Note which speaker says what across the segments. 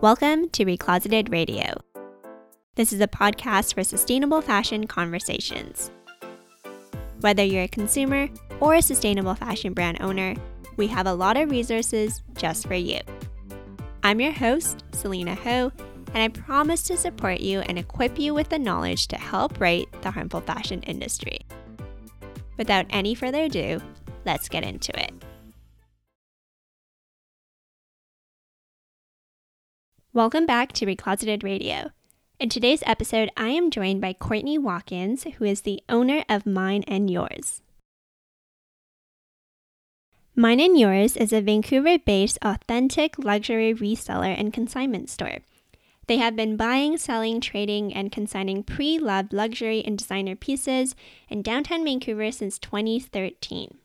Speaker 1: Welcome to Recloseted Radio. This is a podcast for sustainable fashion conversations. Whether you're a consumer or a sustainable fashion brand owner, we have a lot of resources just for you. I'm your host, Selena Ho, and I promise to support you and equip you with the knowledge to help right the harmful fashion industry. Without any further ado, let's get into it. Welcome back to Recloseted Radio. In today's episode, I am joined by Courtney Watkins, who is the owner of Mine and Yours. Mine and Yours is a Vancouver based authentic luxury reseller and consignment store. They have been buying, selling, trading, and consigning pre loved luxury and designer pieces in downtown Vancouver since 2013.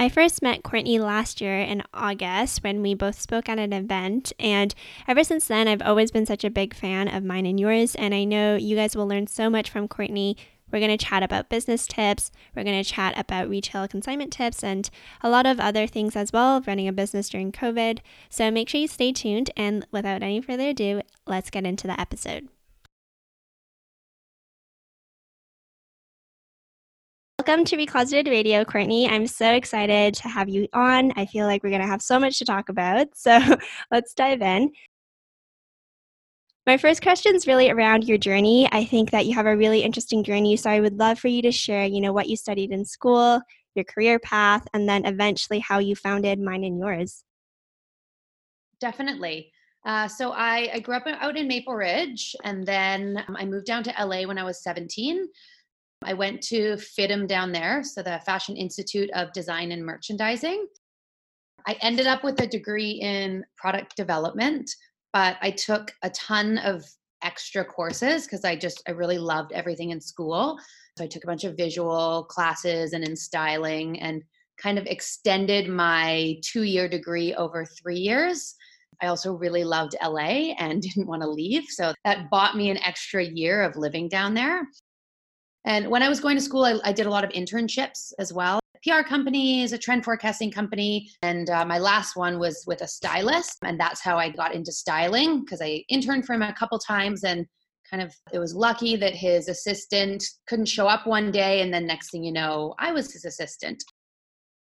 Speaker 1: I first met Courtney last year in August when we both spoke at an event, and ever since then, I've always been such a big fan of mine and yours. And I know you guys will learn so much from Courtney. We're going to chat about business tips, we're going to chat about retail consignment tips, and a lot of other things as well, running a business during COVID. So make sure you stay tuned. And without any further ado, let's get into the episode. Welcome to Recloseted Radio, Courtney. I'm so excited to have you on. I feel like we're going to have so much to talk about. So let's dive in. My first question is really around your journey. I think that you have a really interesting journey, so I would love for you to share, you know, what you studied in school, your career path, and then eventually how you founded Mine and Yours.
Speaker 2: Definitely. Uh, so I, I grew up out in Maple Ridge, and then um, I moved down to LA when I was 17. I went to FIDM down there, so the Fashion Institute of Design and Merchandising. I ended up with a degree in product development, but I took a ton of extra courses because I just I really loved everything in school. So I took a bunch of visual classes and in styling and kind of extended my 2-year degree over 3 years. I also really loved LA and didn't want to leave, so that bought me an extra year of living down there. And when I was going to school, I, I did a lot of internships as well. PR companies, a trend forecasting company, and uh, my last one was with a stylist, and that's how I got into styling because I interned for him a couple times and kind of it was lucky that his assistant couldn't show up one day, and then next thing you know, I was his assistant.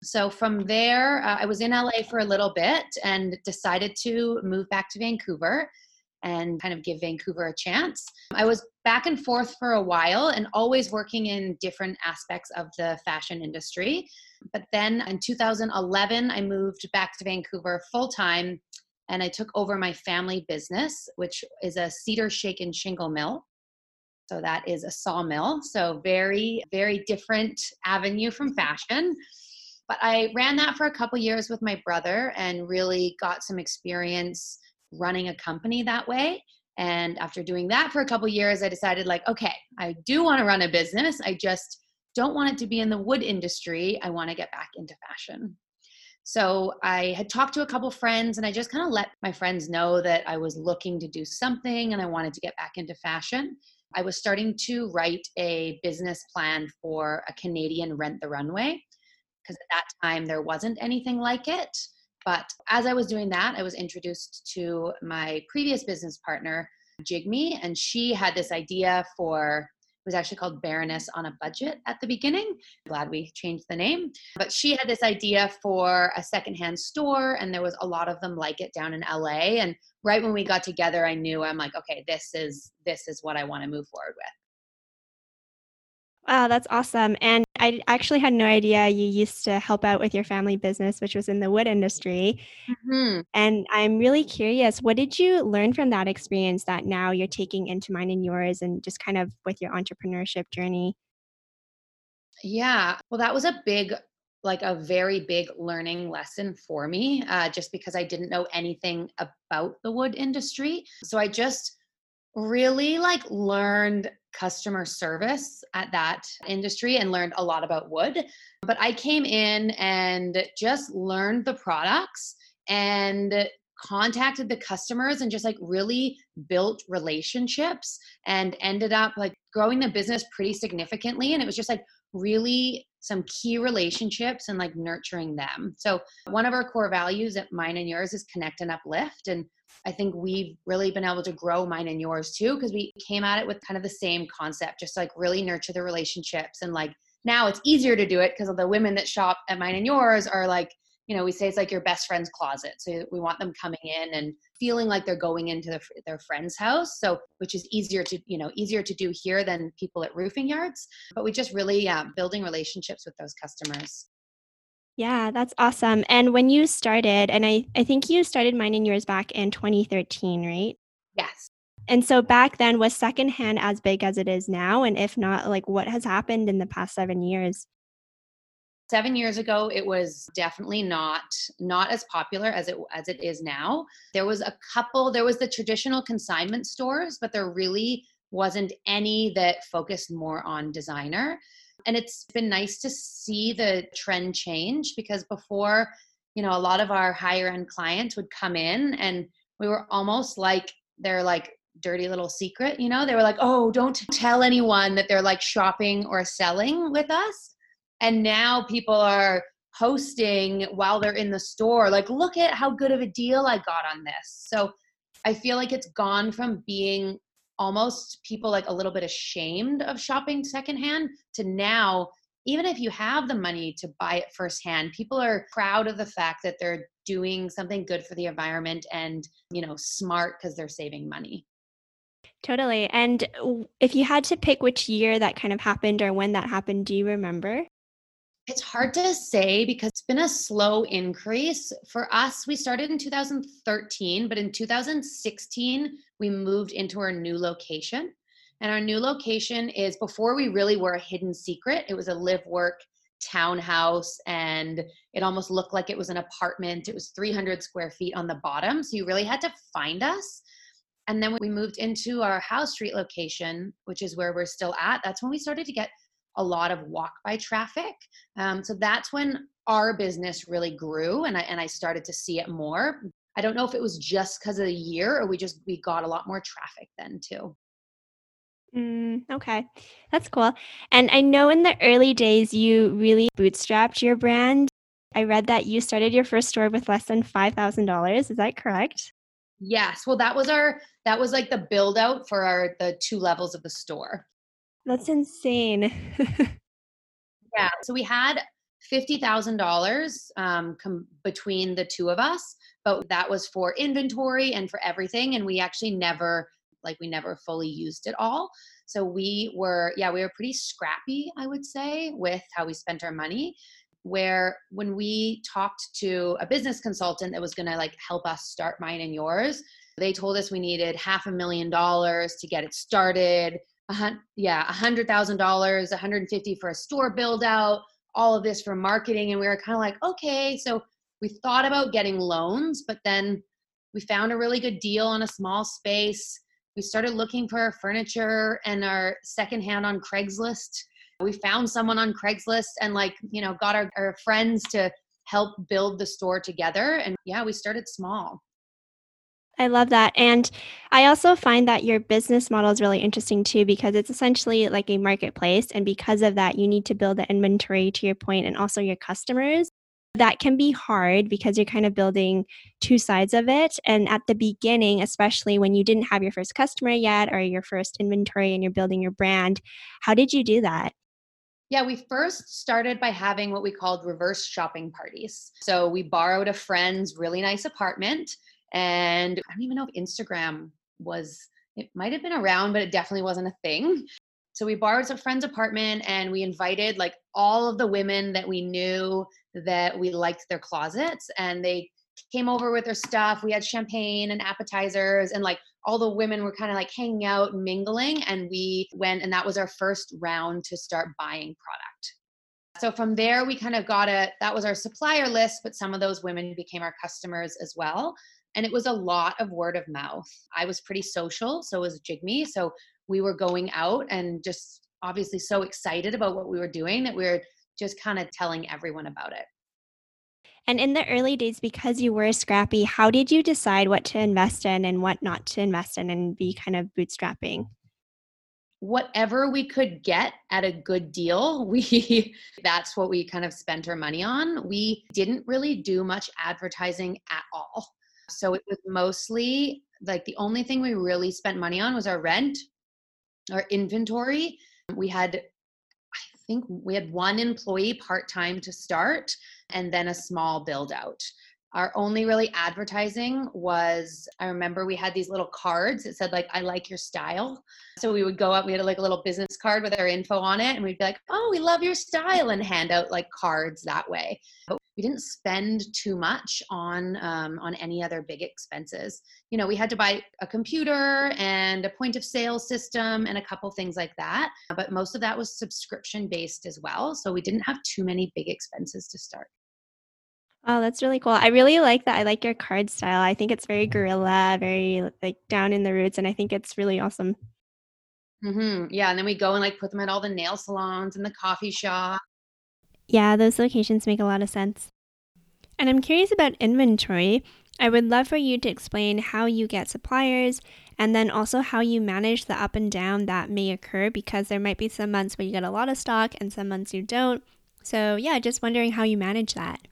Speaker 2: So from there, uh, I was in LA for a little bit and decided to move back to Vancouver and kind of give Vancouver a chance. I was back and forth for a while and always working in different aspects of the fashion industry. But then in 2011, I moved back to Vancouver full time and I took over my family business, which is a cedar shake and shingle mill. So that is a sawmill. So very, very different avenue from fashion. But I ran that for a couple years with my brother and really got some experience running a company that way. And after doing that for a couple years i decided like okay i do want to run a business. I just don't want it to be in the wood industry. I want to get back into fashion. So i had talked to a couple friends and i just kind of let my friends know that i was looking to do something and i wanted to get back into fashion. I was starting to write a business plan for a canadian rent the runway because at that time there wasn't anything like it but as I was doing that, I was introduced to my previous business partner, Jigme, and she had this idea for it was actually called Baroness on a Budget at the beginning. Glad we changed the name. But she had this idea for a secondhand store, and there was a lot of them like it down in LA. And right when we got together, I knew I'm like, okay, this is this is what I want to move forward with.
Speaker 1: Wow, that's awesome. And I actually had no idea you used to help out with your family business, which was in the wood industry. Mm-hmm. And I'm really curious, what did you learn from that experience that now you're taking into mine and yours and just kind of with your entrepreneurship journey?
Speaker 2: Yeah, well, that was a big, like a very big learning lesson for me, uh, just because I didn't know anything about the wood industry. So I just really like learned customer service at that industry and learned a lot about wood. But I came in and just learned the products and contacted the customers and just like really built relationships and ended up like growing the business pretty significantly and it was just like really some key relationships and like nurturing them. So, one of our core values at mine and yours is connect and uplift. And I think we've really been able to grow mine and yours too, because we came at it with kind of the same concept, just like really nurture the relationships. And like now it's easier to do it because of the women that shop at mine and yours are like, you know, we say it's like your best friend's closet. So we want them coming in and feeling like they're going into the, their friend's house. So, which is easier to, you know, easier to do here than people at roofing yards. But we just really yeah, building relationships with those customers.
Speaker 1: Yeah, that's awesome. And when you started, and I, I think you started mine and yours back in 2013, right?
Speaker 2: Yes.
Speaker 1: And so back then, was secondhand as big as it is now? And if not, like what has happened in the past seven years?
Speaker 2: Seven years ago it was definitely not not as popular as it as it is now. There was a couple there was the traditional consignment stores but there really wasn't any that focused more on designer. And it's been nice to see the trend change because before you know a lot of our higher end clients would come in and we were almost like they're like dirty little secret you know? They were like oh don't tell anyone that they're like shopping or selling with us and now people are posting while they're in the store like look at how good of a deal i got on this. So i feel like it's gone from being almost people like a little bit ashamed of shopping secondhand to now even if you have the money to buy it firsthand people are proud of the fact that they're doing something good for the environment and you know smart because they're saving money.
Speaker 1: Totally. And if you had to pick which year that kind of happened or when that happened do you remember
Speaker 2: it's hard to say because it's been a slow increase. For us, we started in 2013, but in 2016, we moved into our new location. And our new location is before we really were a hidden secret, it was a live work townhouse and it almost looked like it was an apartment. It was 300 square feet on the bottom. So you really had to find us. And then we moved into our Howe Street location, which is where we're still at. That's when we started to get a lot of walk by traffic. Um, so that's when our business really grew and I, and I started to see it more. I don't know if it was just because of the year or we just, we got a lot more traffic then too.
Speaker 1: Mm, okay, that's cool. And I know in the early days you really bootstrapped your brand. I read that you started your first store with less than $5,000. Is that correct?
Speaker 2: Yes. Well, that was our that was like the build out for our the two levels of the store.
Speaker 1: That's insane.
Speaker 2: yeah. So we had $50,000 um, com- between the two of us, but that was for inventory and for everything. And we actually never, like, we never fully used it all. So we were, yeah, we were pretty scrappy, I would say, with how we spent our money. Where when we talked to a business consultant that was going to like help us start mine and yours, they told us we needed half a million dollars to get it started a yeah, a hundred thousand dollars, 150 for a store build out, all of this for marketing. And we were kind of like, okay. So we thought about getting loans, but then we found a really good deal on a small space. We started looking for our furniture and our secondhand on Craigslist. We found someone on Craigslist and like, you know, got our, our friends to help build the store together. And yeah, we started small.
Speaker 1: I love that. And I also find that your business model is really interesting too, because it's essentially like a marketplace. And because of that, you need to build the inventory to your point and also your customers. That can be hard because you're kind of building two sides of it. And at the beginning, especially when you didn't have your first customer yet or your first inventory and you're building your brand, how did you do that?
Speaker 2: Yeah, we first started by having what we called reverse shopping parties. So we borrowed a friend's really nice apartment and I don't even know if Instagram was, it might have been around, but it definitely wasn't a thing. So we borrowed a friend's apartment and we invited like all of the women that we knew that we liked their closets and they came over with their stuff. We had champagne and appetizers and like all the women were kind of like hanging out mingling and we went and that was our first round to start buying product. So from there we kind of got a that was our supplier list but some of those women became our customers as well and it was a lot of word of mouth. I was pretty social, so was Jigme. So we were going out and just obviously so excited about what we were doing that we were just kind of telling everyone about it.
Speaker 1: And in the early days, because you were scrappy, how did you decide what to invest in and what not to invest in and be kind of bootstrapping?
Speaker 2: whatever we could get at a good deal we that's what we kind of spent our money on we didn't really do much advertising at all so it was mostly like the only thing we really spent money on was our rent our inventory. We had i think we had one employee part-time to start and then a small build out our only really advertising was i remember we had these little cards that said like i like your style. So we would go up we had like a little business card with our info on it and we'd be like oh we love your style and hand out like cards that way. but we didn't spend too much on um, on any other big expenses you know we had to buy a computer and a point of sale system and a couple things like that but most of that was subscription based as well so we didn't have too many big expenses to start
Speaker 1: Oh, that's really cool. I really like that. I like your card style. I think it's very guerrilla, very like down in the roots, and I think it's really awesome.
Speaker 2: hmm Yeah, and then we go and like put them at all the nail salons and the coffee shop.
Speaker 1: Yeah, those locations make a lot of sense. And I'm curious about inventory. I would love for you to explain how you get suppliers and then also how you manage the up and down that may occur because there might be some months where you get a lot of stock and some months you don't. So, yeah, just wondering how you manage that.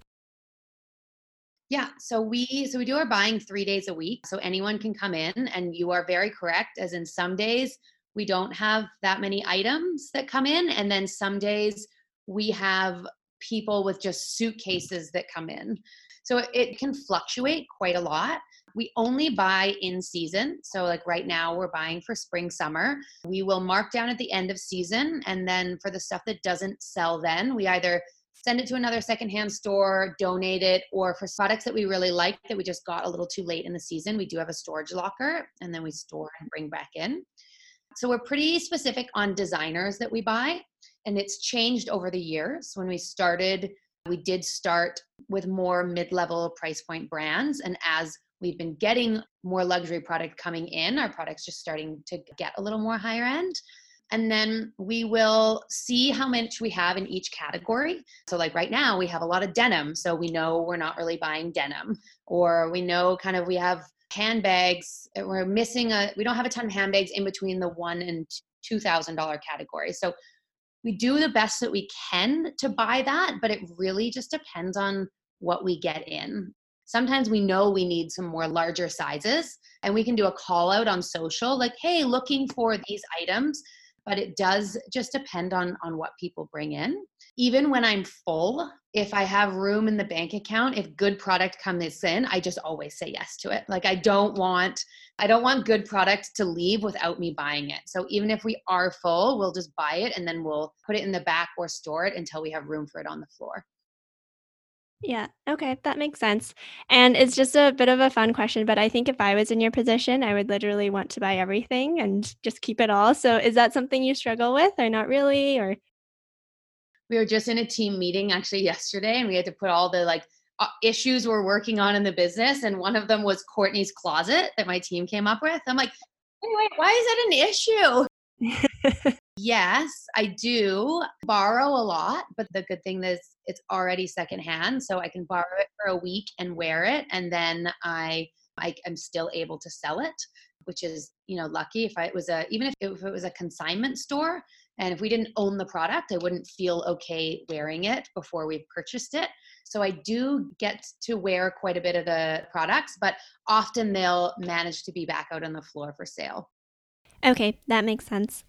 Speaker 2: Yeah, so we so we do our buying 3 days a week. So anyone can come in and you are very correct as in some days we don't have that many items that come in and then some days we have people with just suitcases that come in. So it can fluctuate quite a lot. We only buy in season. So, like right now, we're buying for spring, summer. We will mark down at the end of season. And then for the stuff that doesn't sell, then we either send it to another secondhand store, donate it, or for products that we really like that we just got a little too late in the season, we do have a storage locker and then we store and bring back in. So we're pretty specific on designers that we buy, and it's changed over the years. When we started, we did start with more mid level price point brands, and as we've been getting more luxury product coming in, our products just starting to get a little more higher end and then we will see how much we have in each category. So, like right now, we have a lot of denim, so we know we're not really buying denim, or we know kind of we have handbags. We're missing a. We don't have a ton of handbags in between the one and two thousand dollar category. So we do the best that we can to buy that, but it really just depends on what we get in. Sometimes we know we need some more larger sizes and we can do a call out on social like, hey, looking for these items but it does just depend on on what people bring in. Even when i'm full if i have room in the bank account if good product comes in i just always say yes to it. Like i don't want i don't want good product to leave without me buying it. So even if we are full we'll just buy it and then we'll put it in the back or store it until we have room for it on the floor
Speaker 1: Yeah, okay, that makes sense. And it's just a bit of a fun question, but I think if I was in your position, I would literally want to buy everything and just keep it all. So is that something you struggle with or not really? Or
Speaker 2: we were just in a team meeting actually yesterday and we had to put all the like uh, issues we're working on in the business and one of them was courtney's closet that my team came up with i'm like anyway why is that an issue yes, I do borrow a lot, but the good thing is it's already secondhand, so I can borrow it for a week and wear it, and then I I am still able to sell it, which is you know lucky. If I it was a even if it, if it was a consignment store, and if we didn't own the product, I wouldn't feel okay wearing it before we purchased it. So I do get to wear quite a bit of the products, but often they'll manage to be back out on the floor for sale.
Speaker 1: Okay, that makes sense.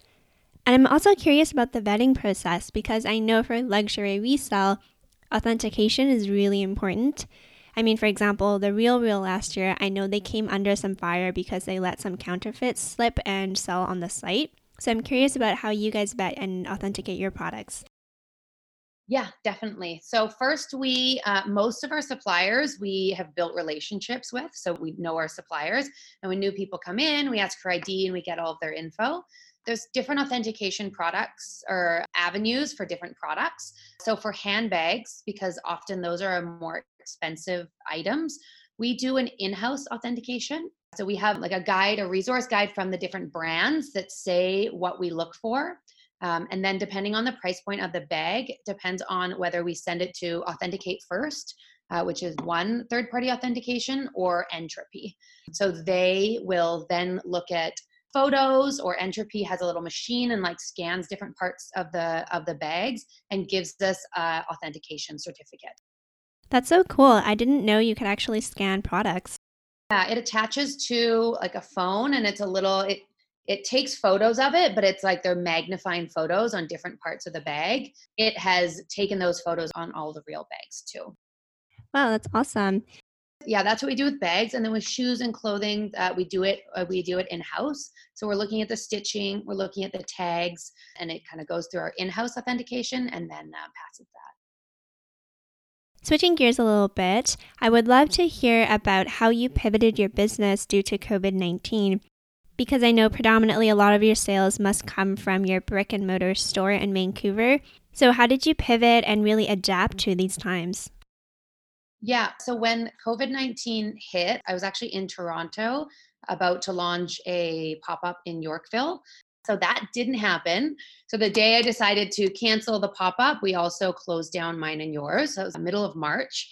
Speaker 1: And I'm also curious about the vetting process because I know for luxury resale, authentication is really important. I mean, for example, the Real Real last year, I know they came under some fire because they let some counterfeits slip and sell on the site. So I'm curious about how you guys vet and authenticate your products.
Speaker 2: Yeah, definitely. So first, we uh, most of our suppliers we have built relationships with, so we know our suppliers, and when new people come in, we ask for ID and we get all of their info. There's different authentication products or avenues for different products. So for handbags, because often those are more expensive items, we do an in-house authentication. So we have like a guide, a resource guide from the different brands that say what we look for. Um, and then depending on the price point of the bag, depends on whether we send it to Authenticate First, uh, which is one third party authentication, or Entrupy. So they will then look at photos or Entrupy has a little machine and like scans different parts of the of the bags and gives us a authentication certificate
Speaker 1: that's so cool i didn't know you could actually scan products
Speaker 2: yeah it attaches to like a phone and it's a little it it takes photos of it, but it's like they're magnifying photos on different parts of the bag. It has taken those photos on all the real bags too.
Speaker 1: Wow, that's awesome.
Speaker 2: Yeah, that's what we do with bags, and then with shoes and clothing, uh, we do it. Uh, we do it in house. So we're looking at the stitching, we're looking at the tags, and it kind of goes through our in-house authentication, and then uh, passes that.
Speaker 1: Switching gears a little bit, I would love to hear about how you pivoted your business due to COVID 19 because I know predominantly a lot of your sales must come from your brick and mortar store in Vancouver. So, how did you pivot and really adapt to these times?
Speaker 2: Yeah. So, when COVID 19 hit, I was actually in Toronto about to launch a pop up in Yorkville. So that didn't happen. So the day I decided to cancel the pop up, we also closed down mine and yours. So it was the middle of March.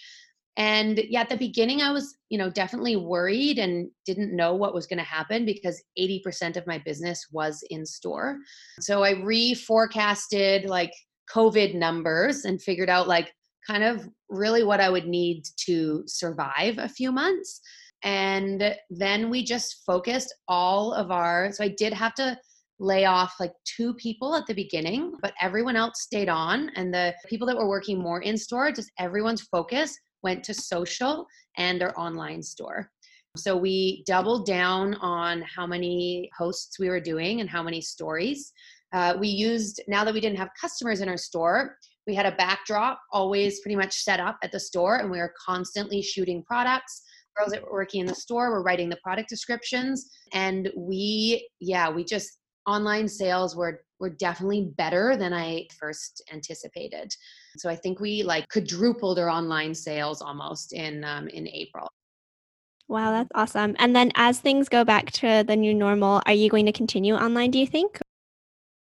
Speaker 2: And yeah, at the beginning, I was, you know, definitely worried and didn't know what was going to happen because 80% of my business was in store. So I reforecasted like COVID numbers and figured out like kind of really what I would need to survive a few months. And then we just focused all of our, so I did have to lay off like two people at the beginning, but everyone else stayed on. And the people that were working more in store, just everyone's focus went to social and our online store. So we doubled down on how many posts we were doing and how many stories. Uh, we used, now that we didn't have customers in our store, we had a backdrop always pretty much set up at the store and we were constantly shooting products. Girls that were working in the store were writing the product descriptions. And we, yeah, we just, online sales were were definitely better than I first anticipated. So I think we like quadrupled our online sales almost in um, in April.
Speaker 1: Wow, that's awesome. And then as things go back to the new normal, are you going to continue online, do you think?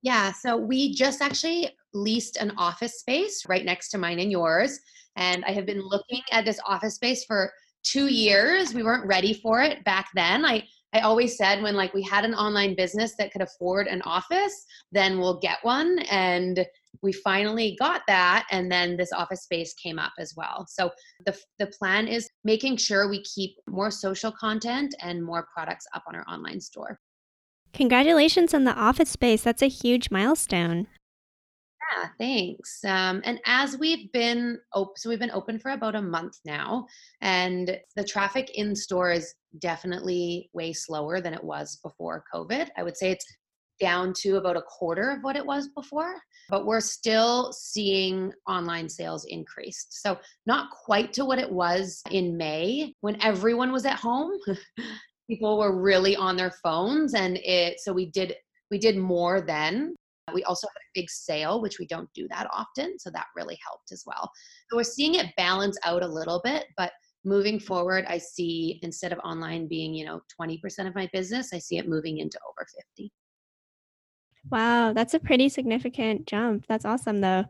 Speaker 2: Yeah, so we just actually leased an office space right next to mine and yours. And I have been mm-hmm. looking at this office space for two years. We weren't ready for it back then. I I always said when like we had an online business that could afford an office, then we'll get one. And we finally got that. And then this office space came up as well. So the, the plan is making sure we keep more social content and more products up on our online store.
Speaker 1: Congratulations on the office space. That's a huge milestone.
Speaker 2: Yeah, thanks. Um, and as we've been open, so we've been open for about a month now, and the traffic in store is definitely way slower than it was before COVID. I would say it's down to about a quarter of what it was before, but we're still seeing online sales increased. So, not quite to what it was in May when everyone was at home. People were really on their phones and it so we did we did more then we also had a big sale, which we don't do that often. So that really helped as well. So we're seeing it balance out a little bit, but moving forward, I see instead of online being, you know, 20% of my business, I see it moving into over 50.
Speaker 1: Wow, that's a pretty significant jump. That's awesome though.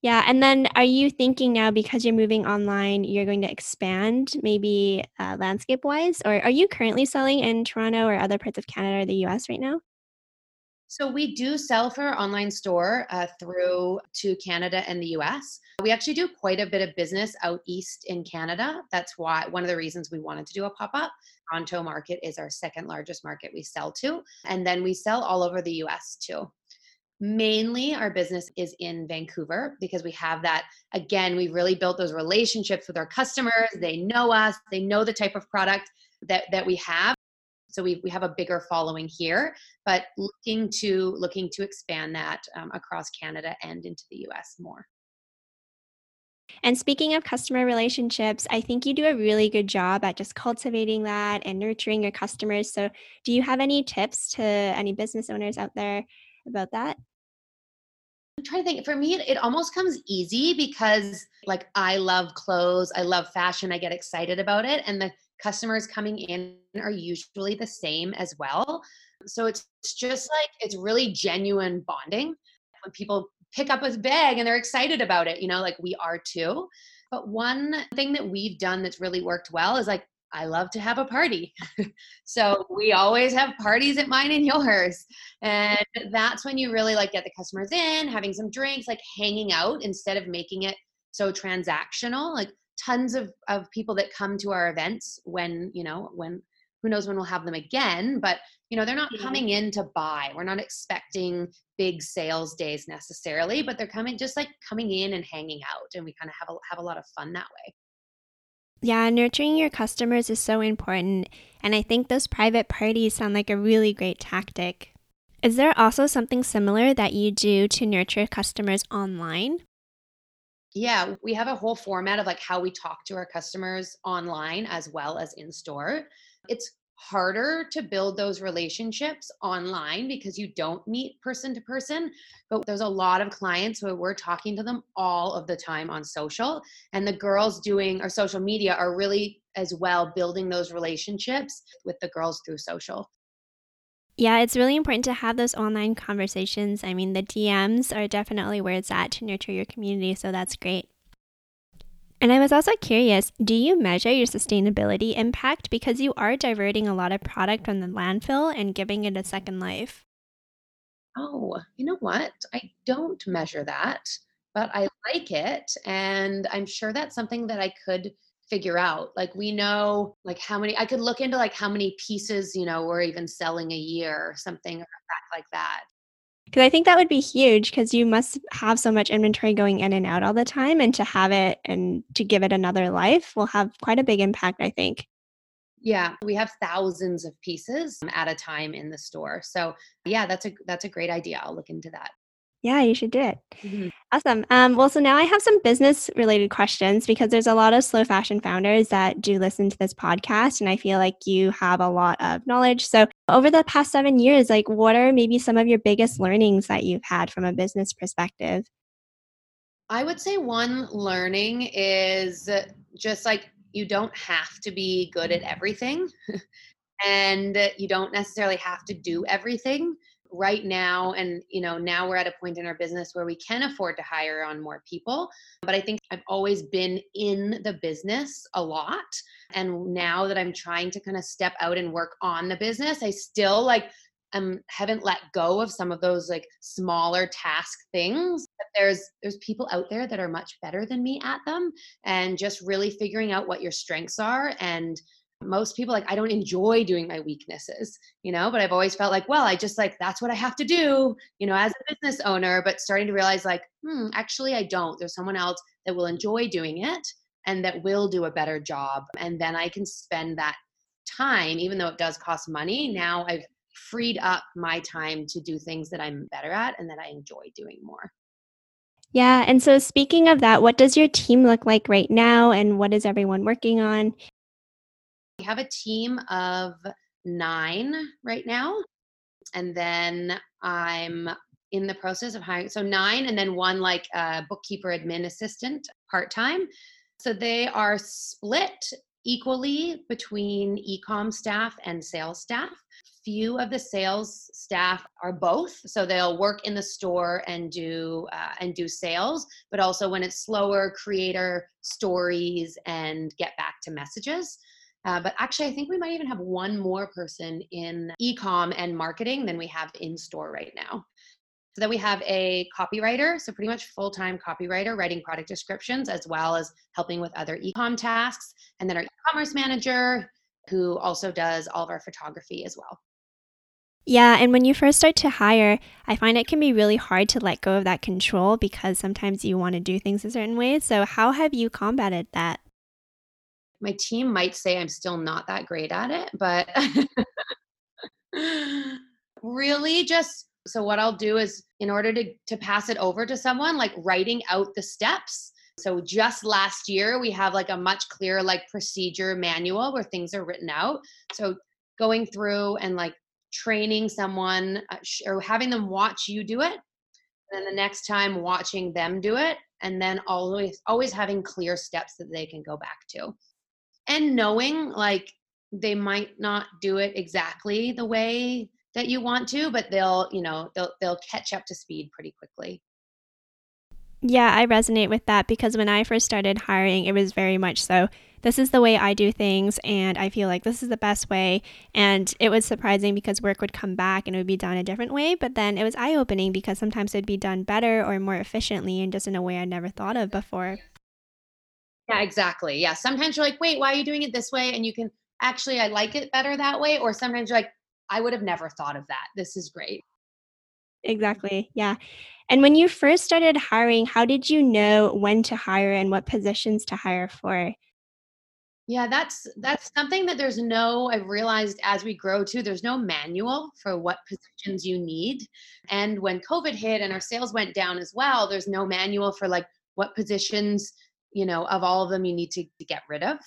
Speaker 1: Yeah, and then are you thinking now because you're moving online, you're going to expand maybe uh, landscape wise, or are you currently selling in Toronto or other parts of Canada or the US right now?
Speaker 2: So we do sell for our online store uh, through to Canada and the US. We actually do quite a bit of business out east in Canada. That's why one of the reasons we wanted to do a pop up. Toronto market is our second largest market we sell to, and then we sell all over the US too. Mainly, our business is in Vancouver because we have that. Again, we've really built those relationships with our customers. They know us, they know the type of product that, that we have so we, we have a bigger following here but looking to looking to expand that um, across canada and into the us more
Speaker 1: and speaking of customer relationships, I think you do a really good job at just cultivating that and nurturing your customers. So, do you have any tips to any business owners out there about that?
Speaker 2: I'm trying to think. For me, it, it almost comes easy because, like, I love clothes, I love fashion, I get excited about it. And the customers coming in are usually the same as well. So it's just like it's really genuine bonding when people pick up a bag and they're excited about it, you know, like we are too. But one thing that we've done that's really worked well is like I love to have a party. so we always have parties at mine and yours. And that's when you really like get the customers in, having some drinks, like hanging out instead of making it so transactional. Like tons of, of people that come to our events when, you know, when who knows when we'll have them again, but you know, they're not coming in to buy. We're not expecting big sales days necessarily, but they're coming just like coming in and hanging out and we kind of have a have a lot of fun that way.
Speaker 1: Yeah, nurturing your customers is so important, and I think those private parties sound like a really great tactic. Is there also something similar that you do to nurture customers online?
Speaker 2: Yeah, we have a whole format of like how we talk to our customers online as well as in store. It's harder to build those relationships online because you don't meet person to person but there's a lot of clients where we're talking to them all of the time on social and the girls doing our social media are really as well building those relationships with the girls through social
Speaker 1: yeah, it's really important to have those online conversations. I mean, the DMs are definitely where it's at to nurture your community, so that's great. And I was also curious do you measure your sustainability impact because you are diverting a lot of product from the landfill and giving it a second life?
Speaker 2: Oh, you know what? I don't measure that, but I like it. And I'm sure that's something that I could figure out. Like we know like how many I could look into like how many pieces, you know, we're even selling a year or something like that.
Speaker 1: Because I think that would be huge because you must have so much inventory going in and out all the time. And to have it and to give it another life will have quite a big impact, I think.
Speaker 2: Yeah, we have thousands of pieces um, at a time in the store. So, yeah, that's a that's a great idea. I'll look into that.
Speaker 1: Yeah, you should do it. Mm-hmm. Awesome. Um, well, so now I have some business related questions because there's a lot of slow fashion founders that do listen to this podcast, and I feel like you have a lot of knowledge. So, over the past seven years, like, what are maybe some of your biggest learnings that you've had from a business perspective?
Speaker 2: I would say one learning is just like you don't have to be good at everything, and you don't necessarily have to do everything right now and you know now we're at a point in our business where we can afford to hire on more people but i think i've always been in the business a lot and now that i'm trying to kind of step out and work on the business i still like um haven't let go of some of those like smaller task things but there's there's people out there that are much better than me at them and just really figuring out what your strengths are and most people like i don't enjoy doing my weaknesses you know but i've always felt like well i just like that's what i have to do you know as a business owner but starting to realize like hmm actually i don't there's someone else that will enjoy doing it and that will do a better job and then i can spend that time even though it does cost money now i've freed up my time to do things that i'm better at and that i enjoy doing more
Speaker 1: yeah. And so, speaking of that, what does your team look like right now? And what is everyone working on?
Speaker 2: We have a team of nine right now. And then I'm in the process of hiring. So nine, and then one like uh, bookkeeper admin assistant part time. So they are split equally between ecom staff and sales staff. Few of the sales staff are both, so they'll work in the store and do uh, and do sales, but also when it's slower, creator stories and get back to messages. Uh, but actually, I think we might even have one more person in ecom and marketing than we have in store right now. So then we have a copywriter, so pretty much full time copywriter writing product descriptions as well as helping with other ecom tasks. And then our e commerce manager who also does all of our photography as well.
Speaker 1: Yeah, and when you first start to hire, I find it can be really hard to let go of that control because sometimes you want to do things a certain way. So, how have you combated that?
Speaker 2: My team might say I'm still not that great at it, but really just so what I'll do is in order to to pass it over to someone like writing out the steps. So just last year we have like a much clearer like procedure manual where things are written out. So going through and like training someone uh, or having them watch you do it and then the next time watching them do it and then always always having clear steps that they can go back to and knowing like they might not do it exactly the way that you want to but they'll you know they'll they'll catch up to speed pretty quickly
Speaker 1: yeah i resonate with that because when i first started hiring it was very much so this is the way I do things, and I feel like this is the best way. And it was surprising because work would come back and it would be done a different way, but then it was eye opening because sometimes it would be done better or more efficiently and just in a way I'd never thought of before.
Speaker 2: Yeah, exactly. Yeah. Sometimes you're like, wait, why are you doing it this way? And you can actually, I like it better that way. Or sometimes you're like, I would have never thought of that. This is great.
Speaker 1: Exactly. Yeah. And when you first started hiring, how did you know when to hire and what positions to hire for?
Speaker 2: Yeah, that's that's something that there's no I've realized as we grow too, there's no manual for what positions you need. And when COVID hit and our sales went down as well, there's no manual for like what positions, you know, of all of them you need to, to get rid of.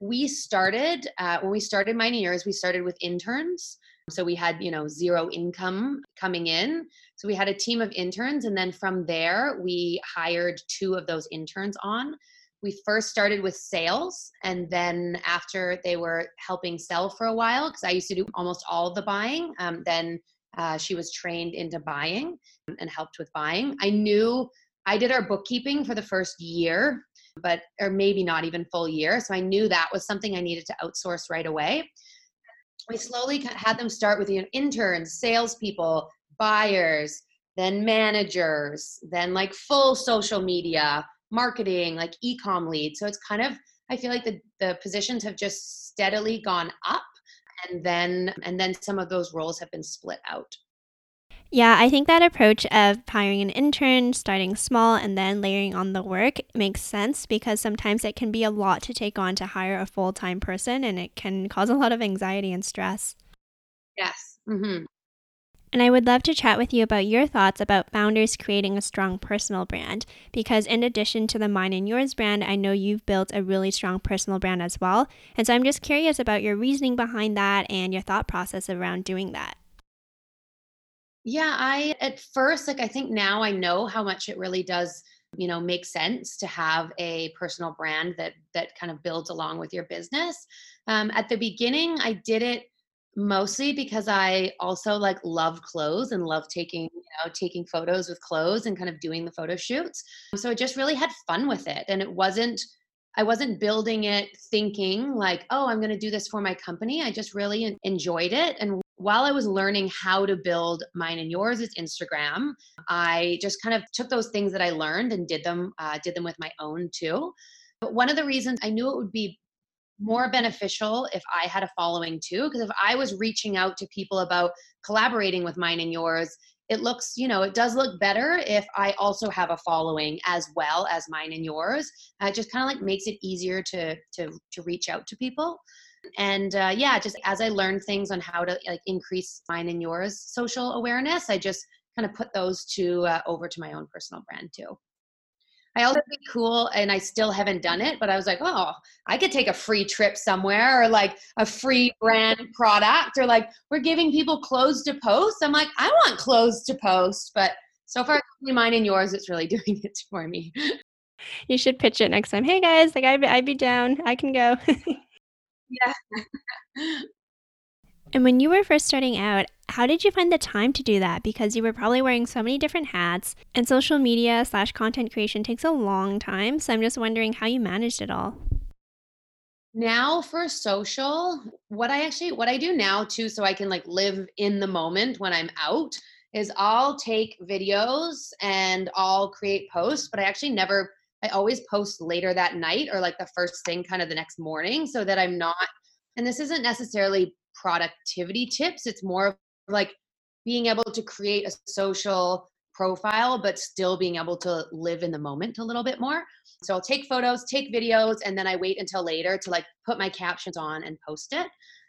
Speaker 2: We started uh, when we started Mine years we started with interns. So we had, you know, zero income coming in. So we had a team of interns. And then from there, we hired two of those interns on. We first started with sales. And then after they were helping sell for a while, because I used to do almost all the buying, um, then uh, she was trained into buying and helped with buying. I knew I did our bookkeeping for the first year, but or maybe not even full year. So I knew that was something I needed to outsource right away we slowly had them start with you know, interns, salespeople, buyers, then managers, then like full social media, marketing, like e-com lead. So it's kind of I feel like the the positions have just steadily gone up and then and then some of those roles have been split out.
Speaker 1: Yeah, I think that approach of hiring an intern, starting small, and then layering on the work makes sense because sometimes it can be a lot to take on to hire a full time person and it can cause a lot of anxiety and stress.
Speaker 2: Yes. Mm-hmm.
Speaker 1: And I would love to chat with you about your thoughts about founders creating a strong personal brand. Because in addition to the Mine and Yours brand, I know you've built a really strong personal brand as well. And so I'm just curious about your reasoning behind that and your thought process around doing that.
Speaker 2: Yeah, I at first like I think now I know how much it really does, you know, make sense to have a personal brand that that kind of builds along with your business. Um, at the beginning, I did it mostly because I also like love clothes and love taking, you know, taking photos with clothes and kind of doing the photo shoots. So I just really had fun with it, and it wasn't I wasn't building it thinking like, oh, I'm going to do this for my company. I just really enjoyed it and while I was learning how to build mine and yours as Instagram, I just kind of took those things that I learned and did them, uh, did them with my own too. But one of the reasons I knew it would be more beneficial if I had a following too, because if I was reaching out to people about collaborating with mine and yours, it looks, you know, it does look better if I also have a following as well as mine and yours. Uh, it just kind of like makes it easier to to to reach out to people and uh, yeah just as i learned things on how to like increase mine and yours social awareness i just kind of put those two uh, over to my own personal brand too I also be cool, and I still haven't done it, but I was like, oh, I could take a free trip somewhere or like a free brand product or like we're giving people clothes to post. I'm like, I want clothes to post, but so far, mine and yours, it's really doing it for me.
Speaker 1: You should pitch it next time. Hey guys, like I'd, I'd be down. I can go.
Speaker 2: Yeah.
Speaker 1: and when you were first starting out, how did you find the time to do that? Because you were probably wearing so many different hats, and social media slash content creation takes a long time. So I'm just wondering how you managed it all.
Speaker 2: Now for social, what I actually what I do now too, so I can like live in the moment when I'm out, is I'll take videos and I'll create posts, but I actually never I always post later that night or like the first thing kind of the next morning so that I'm not, and this isn't necessarily productivity tips, it's more like being able to create a social profile, but still being able to live in the moment a little bit more. So I'll take photos, take videos, and then I wait until later to like put my captions on and post it.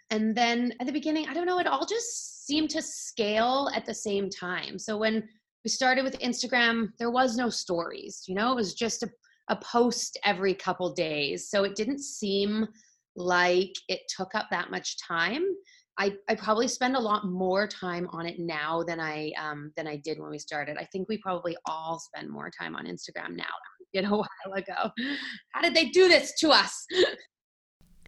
Speaker 2: And then at the beginning, I don't know, it all just seemed to scale at the same time. So when we started with Instagram, there was no stories, you know, it was just a a post every couple days. So it didn't seem like it took up that much time. I, I probably spend a lot more time on it now than I um, than I did when we started. I think we probably all spend more time on Instagram now than we did a while ago. How did they do this to us?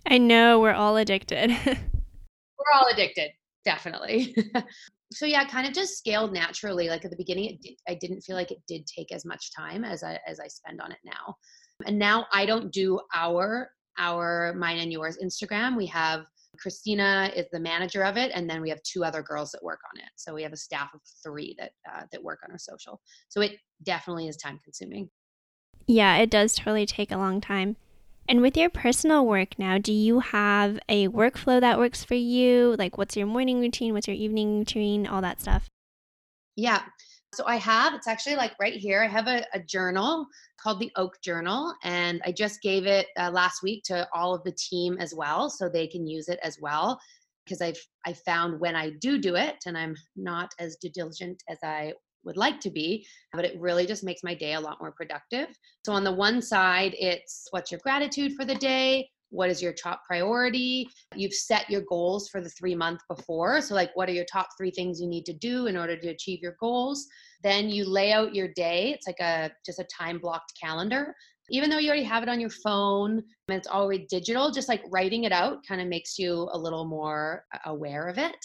Speaker 1: I know we're all addicted.
Speaker 2: we're all addicted, definitely. so yeah, kind of just scaled naturally. Like at the beginning, it did, I didn't feel like it did take as much time as I as I spend on it now. And now I don't do our our mine and yours Instagram, we have Christina is the manager of it, and then we have two other girls that work on it. So we have a staff of three that uh, that work on our social. So it definitely is time consuming.
Speaker 1: Yeah, it does totally take a long time. And with your personal work now, do you have a workflow that works for you? Like, what's your morning routine? What's your evening routine? All that stuff.
Speaker 2: Yeah. So I have, it's actually like right here, I have a, a journal called the Oak Journal, and I just gave it uh, last week to all of the team as well, so they can use it as well. Because I've I found when I do do it, and I'm not as diligent as I would like to be, but it really just makes my day a lot more productive. So on the one side, it's what's your gratitude for the day, what is your top priority? You've set your goals for the three month before so like what are your top three things you need to do in order to achieve your goals? Then you lay out your day it's like a just a time blocked calendar. Even though you already have it on your phone and it's already digital just like writing it out kind of makes you a little more aware of it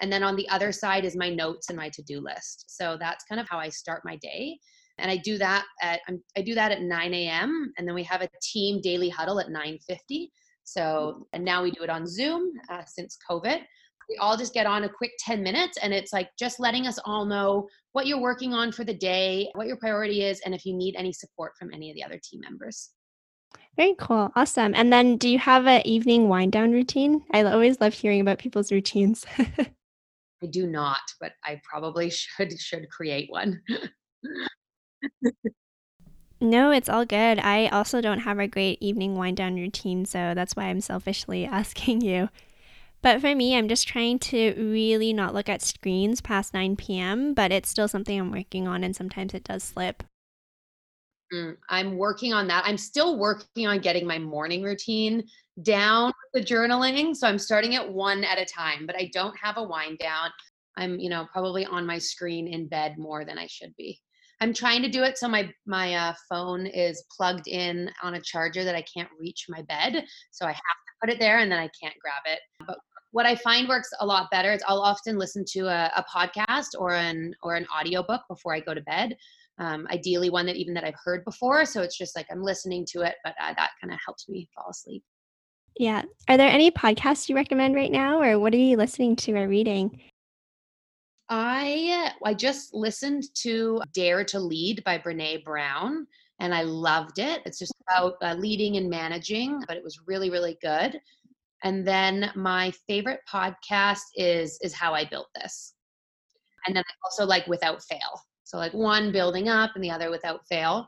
Speaker 2: and then on the other side is my notes and my to-do list so that's kind of how i start my day and I do that at I do that at 9 a.m. and then we have a team daily huddle at 9:50. So and now we do it on Zoom uh, since COVID. We all just get on a quick 10 minutes, and it's like just letting us all know what you're working on for the day, what your priority is, and if you need any support from any of the other team members.
Speaker 1: Very cool. Awesome. And then do you have an evening wind down routine? I always love hearing about people's routines.
Speaker 2: I do not, but I probably should should create one.
Speaker 1: no, it's all good. I also don't have a great evening wind down routine, so that's why I'm selfishly asking you. But for me, I'm just trying to really not look at screens past 9 p.m., but it's still something I'm working on, and sometimes it does slip.
Speaker 2: Mm, I'm working on that. I'm still working on getting my morning routine down the journaling. So I'm starting at one at a time, but I don't have a wind down. I'm, you know, probably on my screen in bed more than I should be. I'm trying to do it so my my uh, phone is plugged in on a charger that I can't reach my bed, so I have to put it there and then I can't grab it. But what I find works a lot better is I'll often listen to a, a podcast or an or an audiobook before I go to bed. Um, ideally, one that even that I've heard before, so it's just like I'm listening to it, but uh, that kind of helps me fall asleep.
Speaker 1: Yeah. Are there any podcasts you recommend right now, or what are you listening to or reading?
Speaker 2: I I just listened to Dare to Lead by Brene Brown and I loved it. It's just about uh, leading and managing, but it was really really good. And then my favorite podcast is is How I Built This. And then I also like Without Fail. So like one building up and the other without fail.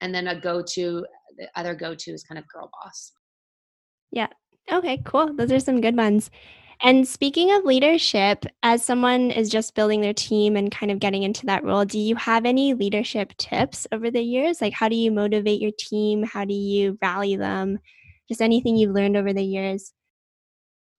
Speaker 2: And then a go-to the other go-to is kind of Girl Boss.
Speaker 1: Yeah. Okay, cool. Those are some good ones. And speaking of leadership, as someone is just building their team and kind of getting into that role, do you have any leadership tips over the years? Like, how do you motivate your team? How do you rally them? Just anything you've learned over the years?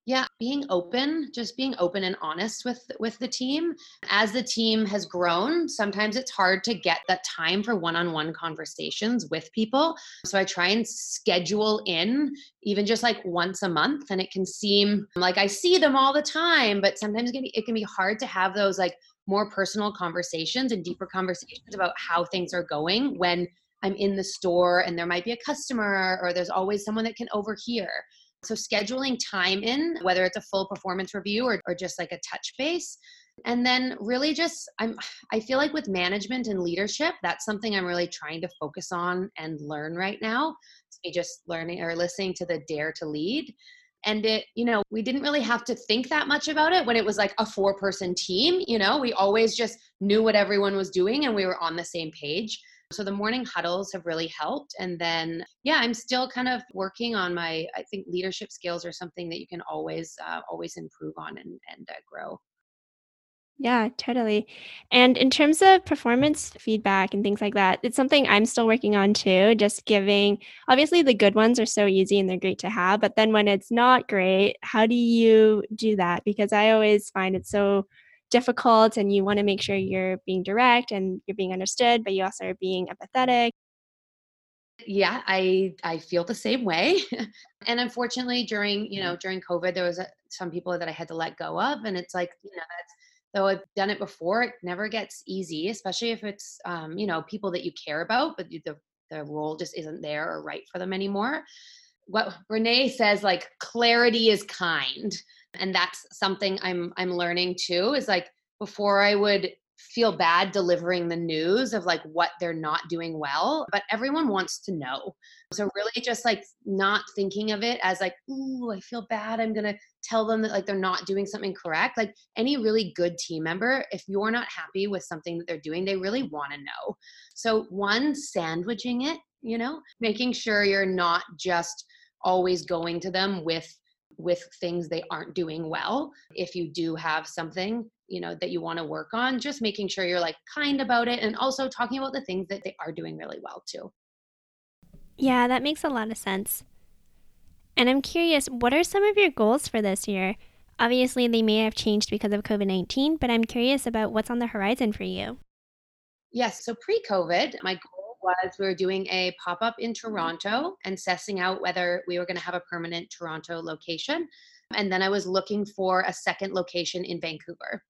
Speaker 2: Yeah being open just being open and honest with with the team. As the team has grown sometimes it's hard to get that time for one-on-one conversations with people. So i try and schedule in even just like once a month and it can seem like i see them all the time but sometimes it can be, it can be hard to have those like more personal conversations and deeper conversations about how things are going when i'm in the store and there might be a customer or there's always someone that can overhear so scheduling time in, whether it's a full performance review or, or just like a touch base. And then really just I'm I feel like with management and leadership, that's something I'm really trying to focus on and learn right now. So just learning or listening to the Dare to Lead and it you know we didn't really have to think that much about it when it was like a four person team you know we always just knew what everyone was doing and we were on the same page so the morning huddles have really helped. And then, yeah, I'm still kind of working on my, I think leadership skills are something that you can always, uh, always improve on and, and uh, grow.
Speaker 1: Yeah, totally. And in terms of performance feedback and things like that, it's something I'm still working on too. Just giving, obviously, the good ones are so easy and they're great to have. But then when it's not great, how do you do that? Because I always find it so difficult and you want to make sure you're being direct and you're being understood, but you also are being empathetic.
Speaker 2: Yeah, I I feel the same way. and unfortunately during, you know, during COVID there was a, some people that I had to let go of and it's like, you know, that's though I've done it before, it never gets easy, especially if it's um, you know, people that you care about, but the the role just isn't there or right for them anymore what Brene says like clarity is kind and that's something I'm I'm learning too is like before I would feel bad delivering the news of like what they're not doing well but everyone wants to know. So really just like not thinking of it as like ooh i feel bad i'm gonna tell them that like they're not doing something correct. Like any really good team member if you're not happy with something that they're doing they really want to know. So one sandwiching it you know making sure you're not just always going to them with with things they aren't doing well. If you do have something you know that you want to work on just making sure you're like kind about it and also talking about the things that they are doing really well too.
Speaker 1: Yeah that makes a lot of sense. And i'm curious what are some of your goals for this year? Obviously they may have changed because of covid-19 but i'm curious about what's on the horizon for you.
Speaker 2: Yes so pre-covid my goal was we were doing a pop up in Toronto and assessing out whether we were going to have a permanent Toronto location. And then I was looking for a second location in Vancouver.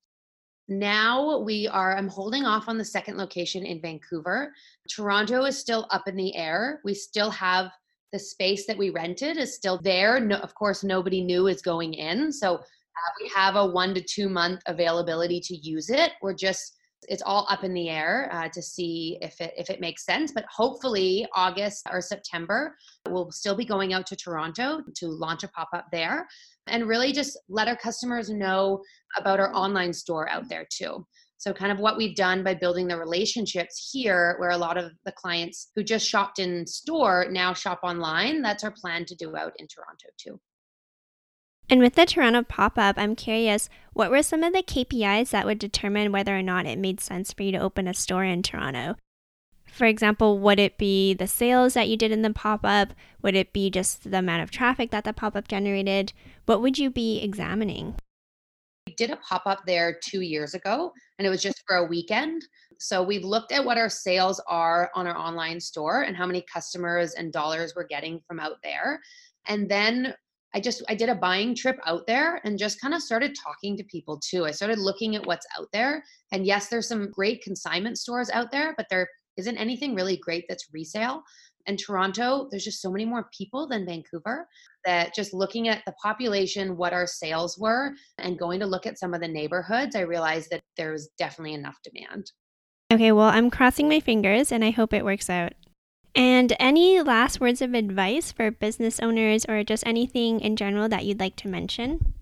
Speaker 2: Now we are, I'm holding off on the second location in Vancouver. Toronto is still up in the air. We still have the space that we rented is still there. No, of course, nobody new is going in. So uh, we have a one to two month availability to use it. We're just it's all up in the air uh, to see if it if it makes sense. But hopefully August or September we'll still be going out to Toronto to launch a pop up there, and really just let our customers know about our online store out there too. So, kind of what we've done by building the relationships here, where a lot of the clients who just shopped in store now shop online. That's our plan to do out in Toronto too.
Speaker 1: And with the Toronto pop up, I'm curious what were some of the KPIs that would determine whether or not it made sense for you to open a store in Toronto? For example, would it be the sales that you did in the pop up? Would it be just the amount of traffic that the pop up generated? What would you be examining?
Speaker 2: We did a pop up there two years ago, and it was just for a weekend. So we've looked at what our sales are on our online store and how many customers and dollars we're getting from out there. And then I just I did a buying trip out there and just kind of started talking to people too. I started looking at what's out there. And yes, there's some great consignment stores out there, but there isn't anything really great that's resale. And Toronto, there's just so many more people than Vancouver that just looking at the population, what our sales were, and going to look at some of the neighborhoods, I realized that there was definitely enough demand.
Speaker 1: Okay, well, I'm crossing my fingers and I hope it works out. And any last words of advice for business owners or just anything in general that you'd like to mention?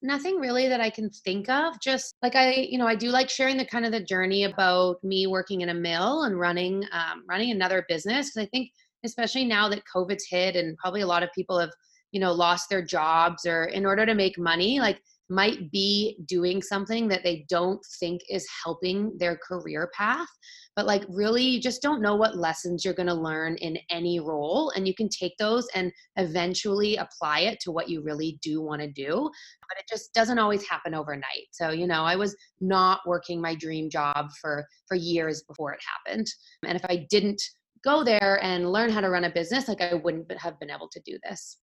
Speaker 2: Nothing really that I can think of. Just like I, you know, I do like sharing the kind of the journey about me working in a mill and running, um, running another business. Because I think, especially now that COVID's hit and probably a lot of people have, you know, lost their jobs or in order to make money, like might be doing something that they don't think is helping their career path but like really you just don't know what lessons you're going to learn in any role and you can take those and eventually apply it to what you really do want to do but it just doesn't always happen overnight. So you know i was not working my dream job for for years before it happened and if i didn't go there and learn how to run a business like i wouldn't have been able to do this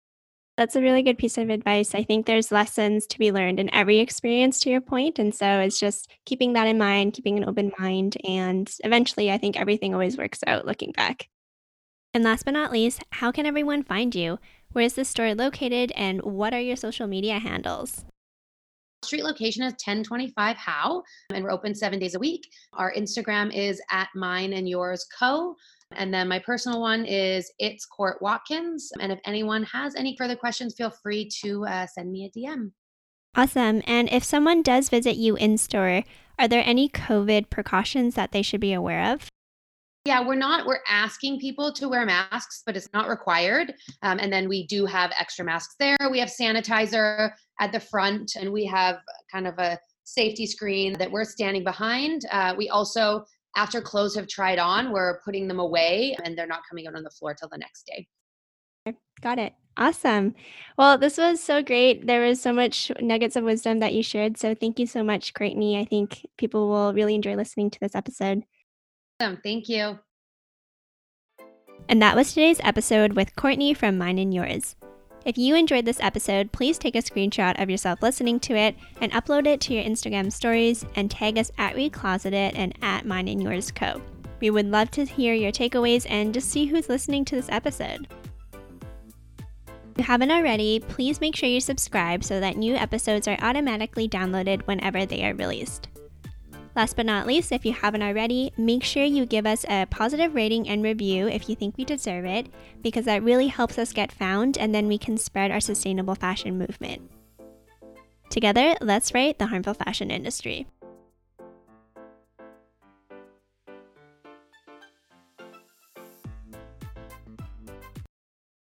Speaker 1: that's a really good piece of advice. I think there's lessons to be learned in every experience, to your point. And so it's just keeping that in mind, keeping an open mind. And eventually, I think everything always works out looking back. And last but not least, how can everyone find you? Where is the store located? And what are your social media handles?
Speaker 2: Street location is 1025 Howe, and we're open seven days a week. Our Instagram is at mine and yours co. And then my personal one is it's Court Watkins. And if anyone has any further questions, feel free to uh, send me a DM.
Speaker 1: Awesome. And if someone does visit you in store, are there any COVID precautions that they should be aware of?
Speaker 2: Yeah, we're not, we're asking people to wear masks, but it's not required. Um, and then we do have extra masks there. We have sanitizer at the front, and we have kind of a safety screen that we're standing behind. Uh, we also after clothes have tried on, we're putting them away and they're not coming out on the floor till the next day.
Speaker 1: Got it. Awesome. Well, this was so great. There was so much nuggets of wisdom that you shared. So thank you so much, Courtney. I think people will really enjoy listening to this episode.
Speaker 2: Awesome. Thank you.
Speaker 1: And that was today's episode with Courtney from Mine and Yours. If you enjoyed this episode, please take a screenshot of yourself listening to it and upload it to your Instagram stories and tag us at Recloseted and at Mine and Yours Co. We would love to hear your takeaways and just see who's listening to this episode. If you haven't already, please make sure you subscribe so that new episodes are automatically downloaded whenever they are released. Last but not least, if you haven't already, make sure you give us a positive rating and review if you think we deserve it, because that really helps us get found and then we can spread our sustainable fashion movement. Together, let's right the harmful fashion industry.